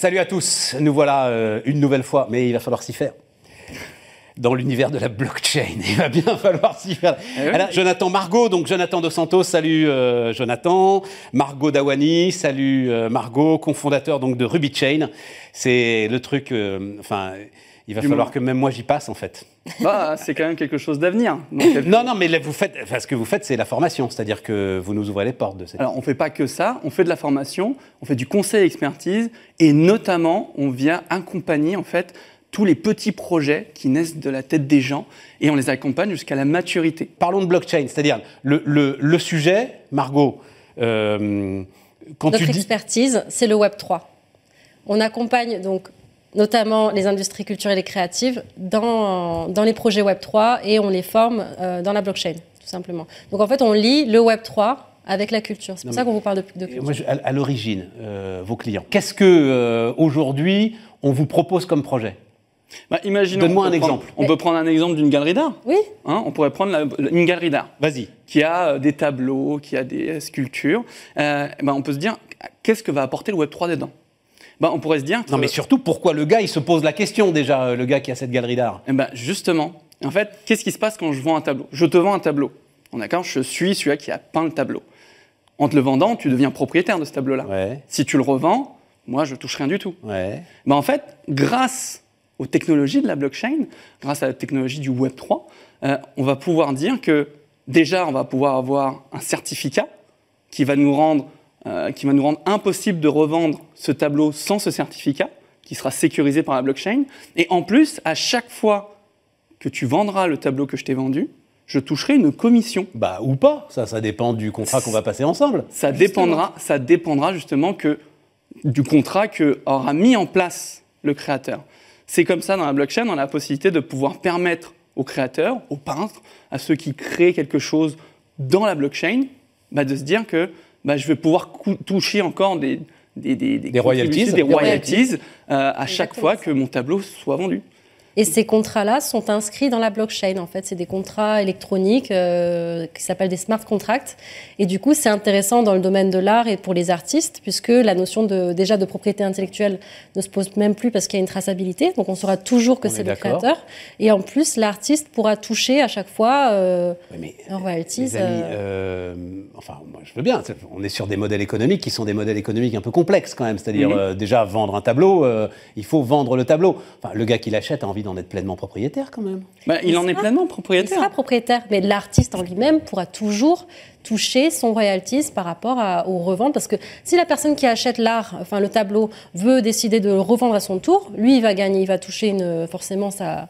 salut à tous. Nous voilà euh, une nouvelle fois, mais il va falloir s'y faire. Dans l'univers de la blockchain, il va bien falloir s'y faire. Eh oui. Alors, Jonathan Margot, donc Jonathan Dos Santos, salut euh, Jonathan. Margot Dawani, salut euh, Margot, cofondateur donc de RubyChain. C'est le truc, euh, enfin, il va Du falloir que même moi j'y passe en fait. Bah, c'est quand même quelque chose d'avenir. Non, non, mais là, vous faites, enfin, ce que vous faites, c'est la formation, c'est-à-dire que vous nous ouvrez les portes de cette. Alors, on fait pas que ça, on fait de la formation, on fait du conseil expertise, et notamment, on vient accompagner en fait tous les petits projets qui naissent de la tête des gens, et on les accompagne jusqu'à la maturité. Parlons de blockchain, c'est-à-dire le, le- le sujet, Margot, euh, quand Notre tu dis. expertise, c'est le Web 3. On accompagne donc notamment les industries culturelles et créatives dans, dans les projets Web 3 et on les forme euh, dans la blockchain, tout simplement. Donc en fait, on lit le Web 3 avec la culture. C'est pour Non, ça qu'on vous parle de, de culture. Moi, je- à, à l'origine, euh, vos clients, qu'est-ce que euh, aujourd'hui on vous propose comme projet? Bah, imaginons. Donne-moi on un prendre- exemple. On peut prendre un exemple d'une galerie d'art. Oui, hein. on pourrait prendre la- une galerie d'art. Vas-y. qui a euh, des tableaux, qui a des euh, sculptures, euh, ben on peut se dire qu'est-ce que va apporter le Web 3 dedans? Ben, On pourrait se dire que, Non, mais surtout, pourquoi le gars, il se pose la question déjà, le gars qui a cette galerie d'art? Eh ben, justement, en fait, qu'est-ce qui se passe quand je vends un tableau? Je te vends un tableau. D'accord? Je suis celui qui a peint le tableau. En te le vendant, tu deviens propriétaire de ce tableau-là. Ouais, Si tu le revends, moi, je touche rien du tout. ouais. Ben, en fait, grâce aux technologies de la blockchain, grâce à la technologie du Web 3, euh, on va pouvoir dire que déjà, on va pouvoir avoir un certificat qui va nous rendre, euh, qui va nous rendre impossible de revendre ce tableau sans ce certificat, qui sera sécurisé par la blockchain. Et en plus, à chaque fois que tu vendras le tableau que je t'ai vendu, je toucherai une commission. Bah, ou pas, ça, ça dépend du contrat qu'on va passer ensemble. Ça dépendra, ça dépendra justement que, du contrat que aura mis en place le créateur. C'est comme ça dans la blockchain, on a la possibilité de pouvoir permettre aux créateurs, aux peintres, à ceux qui créent quelque chose dans la blockchain, bah, de se dire que bah, je vais pouvoir toucher encore des, des, des, Des royalties. des euh, à chaque fois que mon tableau soit vendu. Et ces contrats-là sont inscrits dans la blockchain. En fait, c'est des contrats électroniques euh, qui s'appellent des smart contracts. Et du coup, c'est intéressant dans le domaine de l'art et pour les artistes, puisque la notion de, déjà de propriété intellectuelle ne se pose même plus parce qu'il y a une traçabilité. Donc, on saura toujours que c'est le créateur. Et en plus, l'artiste pourra toucher à chaque fois euh, Ouais, mais, royalties. les amis, euh, euh, enfin, moi, je veux bien. On est sur des modèles économiques qui sont des modèles économiques un peu complexes quand même. C'est-à-dire, Mhm. euh, déjà, vendre un tableau, euh, il faut vendre le tableau. Enfin, le gars qui l'achète a envie d'en être pleinement propriétaire quand même. Bah, il, Il en est pleinement Il propriétaire. sera propriétaire, mais l'artiste en lui-même pourra toujours toucher son royalties par rapport à, aux reventes. Parce que si la personne qui achète l'art, enfin le tableau, veut décider de le revendre à son tour, lui, il va gagner, il va toucher une, forcément sa,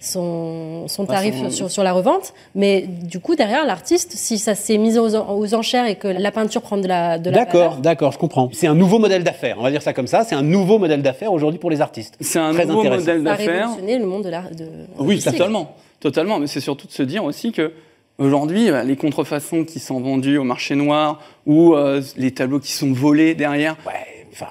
son, son tarif son- sur, sur la revente. Mais du coup, derrière, l'artiste, si ça s'est mis aux, aux enchères et que la peinture prend de la, de la D'accord, valeur, d'accord, je comprends. C'est un nouveau modèle d'affaires. On va dire ça comme ça. C'est un nouveau modèle d'affaires aujourd'hui pour les artistes. C'est un Très nouveau modèle ça a d'affaires. le monde de l'art. de Oui, totalement. Totalement. Mais c'est surtout de se dire aussi que aujourd'hui, bah, les contrefaçons qui sont vendues au marché noir ou euh, les tableaux qui sont volés derrière, Ouais, enfin.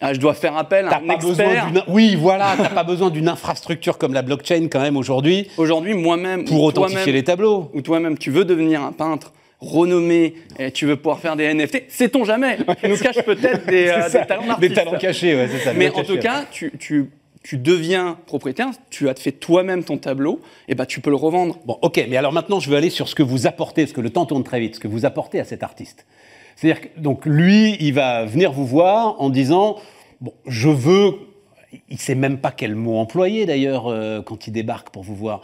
Ah, je dois faire appel à un pas besoin expert. Oui, voilà, t'as pas besoin d'une infrastructure comme la blockchain quand même aujourd'hui Aujourd'hui, moi-même, pour ou authentifier les tableaux. ou toi-même, tu veux devenir un peintre renommé et tu veux pouvoir faire des NFT, sait-on jamais Tu nous caches peut-être des, euh, C'est ça, des talents Des d'artiste. talents cachés, ouais, c'est ça. Mais en tout cas, tu, tu, tu deviens propriétaire, tu as fait toi-même ton tableau, et bah tu peux le revendre. Bon, ok, mais alors maintenant, je veux aller sur ce que vous apportez, parce que le temps tourne très vite, ce que vous apportez à cet artiste. C'est-à-dire que, donc, lui, il va venir vous voir en disant, bon, je veux, il sait même pas quel mot employer d'ailleurs euh, quand il débarque pour vous voir.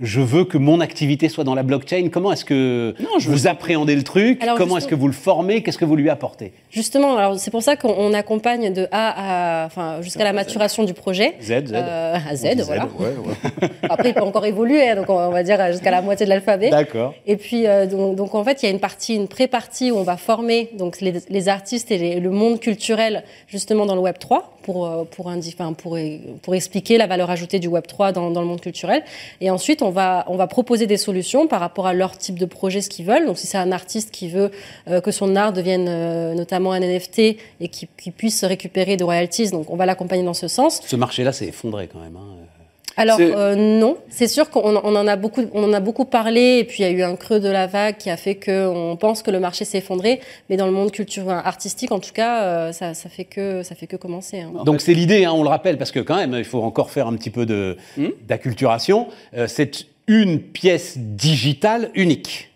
Je veux que mon activité soit dans la blockchain. Comment est-ce que Non, je veux- vous appréhendez le truc? Alors, Comment est-ce que vous le formez? Qu'est-ce que vous lui apportez? Justement, alors c'est pour ça qu'on on accompagne de A à, enfin, jusqu'à la maturation du projet. Z, Z. Euh, à Z, dit voilà. ouais, ouais. Après, il peut encore évoluer, hein, donc on, va dire jusqu'à la moitié de l'alphabet. D'accord. Et puis, euh, donc, donc, en fait, il y a une partie, une pré-partie où on va former donc les, les artistes et les- le monde culturel justement dans le Web 3 pour euh, pour, indi- enfin, pour pour expliquer la valeur ajoutée du Web 3 dans, dans le monde culturel. Et ensuite, on va on va proposer des solutions par rapport à leur type de projet, ce qu'ils veulent. Donc, si c'est un artiste qui veut euh, que son art devienne euh, notamment un NFT et qui, qui puisse récupérer de royalties, donc on va l'accompagner dans ce sens. Ce marché-là s'est effondré quand même. hein. Alors euh, non, c'est sûr qu'on on en a beaucoup, on en a beaucoup parlé et puis il y a eu un creux de la vague qui a fait que on pense que le marché s'est effondré, mais dans le monde culturel artistique en tout cas, euh, ça, ça fait que ça fait que commencer. hein. Donc c'est l'idée, hein, on le rappelle, parce que quand même, il faut encore faire un petit peu de- Hmm? d'acculturation. Euh, c'est une pièce digitale unique.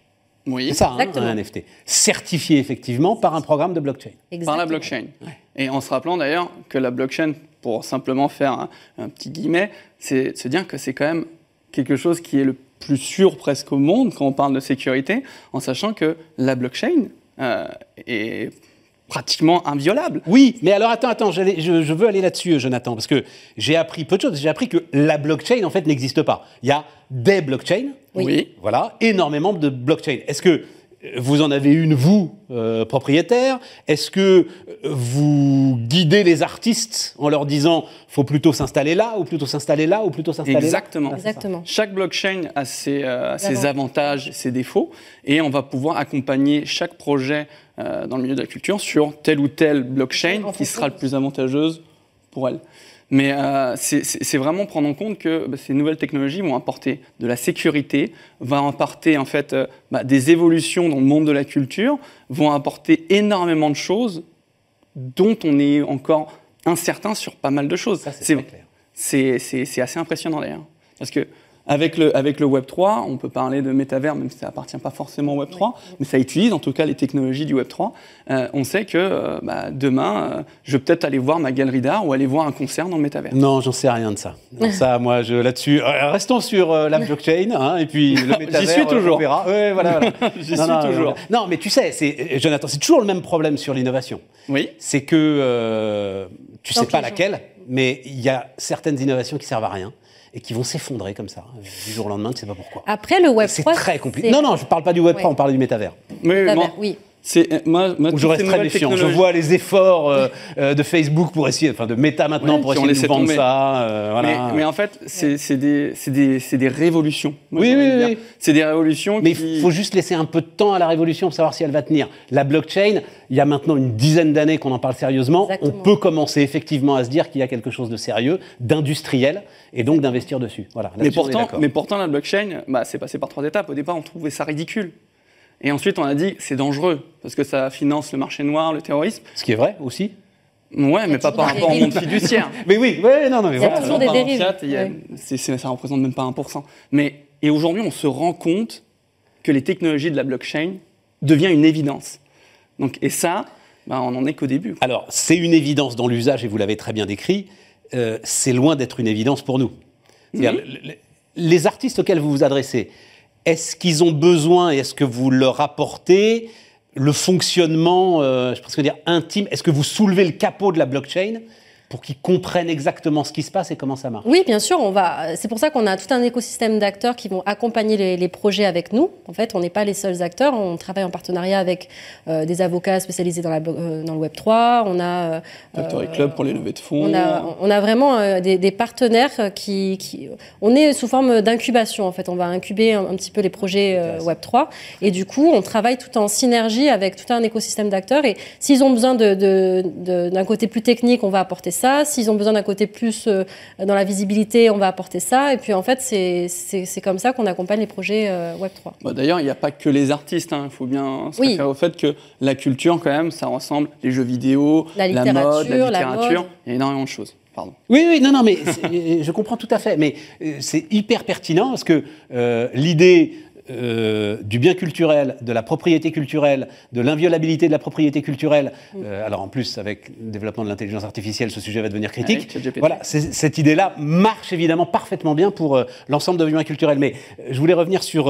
Oui. C'est ça, hein, un NFT. Certifié effectivement par un programme de blockchain. par la blockchain. Et en se rappelant d'ailleurs que la blockchain, pour simplement faire un, un petit guillemet, c'est de se dire que c'est quand même quelque chose qui est le plus sûr presque au monde quand on parle de sécurité, en sachant que la blockchain euh, est pratiquement inviolable. Oui, mais alors attends, attends, je, je veux aller là-dessus, Jonathan, parce que j'ai appris peu de choses. J'ai appris que la blockchain, en fait, n'existe pas. Il y a des blockchains, Oui. voilà, énormément de blockchains. Est-ce que euh, vous en avez une, vous, euh, propriétaire? Est-ce que euh, vous guidez les artistes en leur disant faut plutôt s'installer là, ou plutôt s'installer là, ou plutôt s'installer là? Exactement. Exactement. Chaque blockchain a ses, euh, ses Avantages. avantages, ses défauts, et on va pouvoir accompagner chaque projet euh, dans le milieu de la culture sur telle ou telle blockchain qui sera le plus avantageuse pour elle. Mais euh, c'est- vraiment prendre en compte que bah, ces nouvelles technologies vont apporter de la sécurité, vont apporter en fait euh, bah, des évolutions dans le monde de la culture, vont apporter énormément de choses dont on est encore incertain sur pas mal de choses. C'est assez impressionnant d'ailleurs. Parce que avec le, avec le Web 3, on peut parler de métavers, même si ça appartient pas forcément au Web 3, mais ça utilise en tout cas les technologies du Web 3. Euh, on sait que euh, bah, demain, euh, je vais peut-être aller voir ma galerie d'art ou aller voir un concert dans le métavers. Non, j'en sais rien de ça. Ça, moi, je là-dessus. euh, Restons sur euh, la blockchain, hein, et puis le métavers. suis euh, toujours. On verra. Ouais, voilà, voilà. J'y Non, suis non, toujours. Non, non, mais tu sais, c'est Jonathan, c'est toujours le même problème sur l'innovation. Oui, C'est que euh, tu Tant sais pas gens- laquelle, mais il y a certaines innovations qui servent à rien et qui vont s'effondrer comme ça du jour au lendemain. Tu sais pas pourquoi. Après le Web C'est 3, très compliqué. c'est- Non, non, je parle pas du Web 3, Ouais. on parle du métavers. mais Métavers, moi, oui. C'est euh, moi, moi, Où je méfiant. Je vois les efforts euh, euh, de Facebook pour essayer, enfin de Meta maintenant Ouais, pour essayer de vendre tomber. ça. euh, voilà. Mais, mais en fait, c'est des, révolutions. moi, Oui, oui, oui. C'est des révolutions Mais qui... il faut juste laisser un peu de temps à la révolution pour savoir si elle va tenir. La blockchain, il y a maintenant une dizaine d'années qu'on en parle sérieusement. Exactement. On peut commencer effectivement à se dire qu'il y a quelque chose de sérieux, d'industriel, et donc d'investir dessus. Voilà. Pourtant, mais pourtant, la blockchain, bah, c'est passé par trois étapes. Au départ, on trouvait ça ridicule. Et ensuite, on a dit c'est dangereux parce que ça finance le marché noir, le terrorisme. Ce qui est vrai aussi. Ouais, mais pas par rapport au monde fiduciaire. Mais oui, ouais, non, non, mais Il y a voilà. toujours des dérives. fiat, il y a- Ouais. c'est- c'est- ça représente même pas 1%. Mais, et aujourd'hui, on se rend compte que les technologies de la blockchain deviennent une évidence. Donc, et ça, bah, on n'en est qu'au début. Alors, c'est une évidence dans l'usage, et vous l'avez très bien décrit. euh, c'est loin d'être une évidence pour nous. Les artistes auxquels vous vous adressez, est-ce qu'ils ont besoin et est-ce que vous leur apportez le fonctionnement, euh, je pense dire intime Est-ce que vous soulevez le capot de la blockchain pour qu'ils comprennent exactement ce qui se passe et comment ça marche Oui, bien sûr, on va. C'est pour ça qu'on a tout un écosystème d'acteurs qui vont accompagner les, les projets avec nous. En fait, on n'est pas les seuls acteurs. On travaille en partenariat avec euh, des avocats spécialisés dans, la, euh, dans le Web 3. On a, euh, Factory Club pour les levées de fonds. on a, on a vraiment euh, des, des partenaires qui, qui- On est sous forme d'incubation, en fait. On va incuber un, un petit peu les projets euh, Web 3. Et du coup, on travaille tout en synergie avec tout un écosystème d'acteurs. Et s'ils ont besoin de- de- de- d'un côté plus technique, on va apporter ça. S'ils ont besoin d'un côté plus euh, dans la visibilité, on va apporter ça. Et puis, en fait, c'est, comme ça qu'on accompagne les projets euh, Web 3. Bah, D'ailleurs, il n'y a pas que les artistes. hein. Il faut bien se Oui. référer au fait que la culture, quand même, ça ressemble les jeux vidéo, La mode, littérature, la la littérature. mode. Il y a énormément de choses. Pardon. Oui, oui, non, non, mais je comprends tout à fait. Mais euh, c'est hyper pertinent parce que euh, l'idée euh, du bien culturel, de la propriété culturelle, de l'inviolabilité de la propriété culturelle, euh, alors en plus, avec le développement de l'intelligence artificielle, ce sujet va devenir critique. Voilà, cette idée-là marche évidemment parfaitement bien pour euh, l'ensemble de biens culturels. Mais je voulais revenir sur,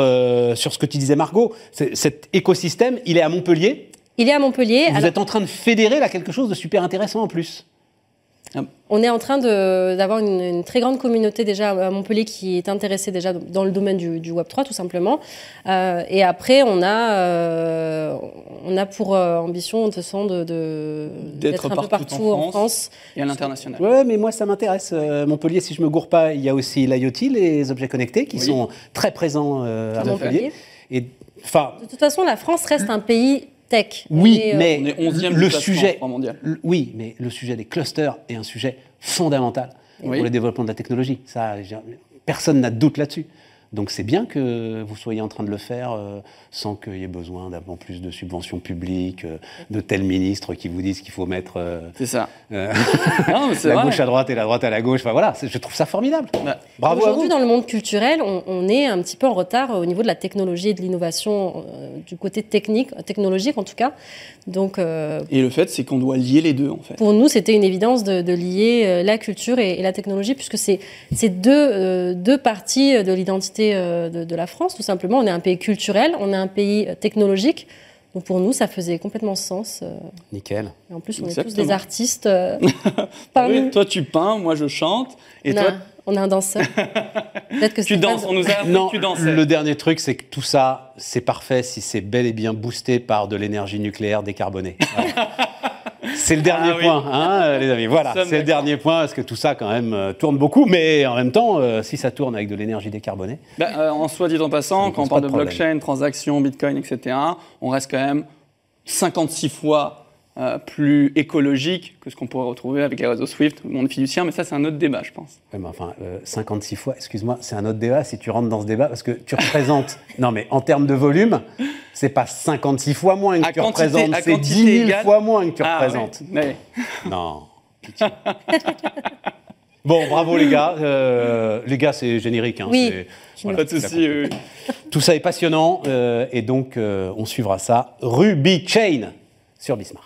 sur ce que tu disais, Margot. Cet écosystème, il est à Montpellier. Il est à Montpellier. Vous Alors- êtes en train de fédérer là quelque chose de super intéressant en plus. On est en train de- d'avoir une, une très grande communauté déjà à Montpellier qui est intéressée déjà dans le domaine du, du Web 3 tout simplement. Euh, et après on a euh, on a pour euh, ambition de toute façon de de- D'être d'être un peu partout partout en en France. Et à l'international. Ouais, mais moi ça m'intéresse. Euh, Montpellier, si je me gourre pas, il y a aussi l'IoT, les objets connectés, qui Oui. sont très présents euh, à Montpellier. fait. Et enfin, De toute façon la France reste un pays tech. Oui, est, euh, mais On est 11e du le sujet, mondial. le- oui, mais le sujet des clusters est un sujet fondamental Oui. pour le développement de la technologie. Ça, Personne n'a de doute là-dessus. Donc c'est bien que vous soyez en train de le faire euh, sans qu'il y ait besoin d'avoir plus de subventions publiques, euh, de tels ministres qui vous disent qu'il faut mettre euh, C'est ça. euh, Non, mais c'est la vrai. gauche à droite et la droite à la gauche. Enfin voilà, je trouve ça formidable. Bah, Bravo à Aujourd'hui, vous. dans le monde culturel, on, on est un petit peu en retard au niveau de la technologie et de l'innovation, euh, du côté technique, technologique en tout cas. Donc, euh, Et le fait, c'est qu'on doit lier les deux, en fait. pour nous, c'était une évidence de, de lier euh, la culture et, et la technologie, puisque c'est c'est deux, euh, deux parties de l'identité euh, de, de la France, tout simplement. On est un pays culturel, on est un pays euh, technologique. Donc pour nous, ça faisait complètement sens. euh, Nickel. et en plus, on est tous des artistes. euh, toi, tu peins, moi, je chante. Et on, toi, a, on a un danseur. Peut-être que tu danses. On nous a appris Non, que tu dansais. le dernier truc, c'est que tout ça, c'est parfait si c'est bel et bien boosté par de l'énergie nucléaire décarbonée. Voilà. C'est le dernier Ah oui. point, hein, euh, les amis. Voilà, c'est le dernier point, parce que tout ça, quand même, euh, tourne beaucoup, mais en même temps, euh, si ça tourne avec de l'énergie décarbonée, Bah, euh, en soit dit en passant, quand on parle de de blockchain, transactions, bitcoin, etc., on reste quand même 56 fois euh, plus écologique que ce qu'on pourrait retrouver avec les réseaux Swift ou le monde fiduciaire, mais ça, c'est un autre débat, je pense. Ouais, mais enfin, euh, 56 fois, excuse-moi, c'est un autre débat si tu rentres dans ce débat, parce que tu représentes. non, mais en termes de volume, c'est pas 56 fois moins que À tu quantité- représentes, à c'est quantité 10 000 égale. fois moins que tu Ah, représentes. ouais. Ouais. Non. pitié. bon, bravo les gars. Euh, les gars, c'est générique. hein, Oui. c'est- Pas de souci. euh, Tout ça est passionnant, euh, et donc euh, on suivra ça. Ruby Chain sur Bismarck.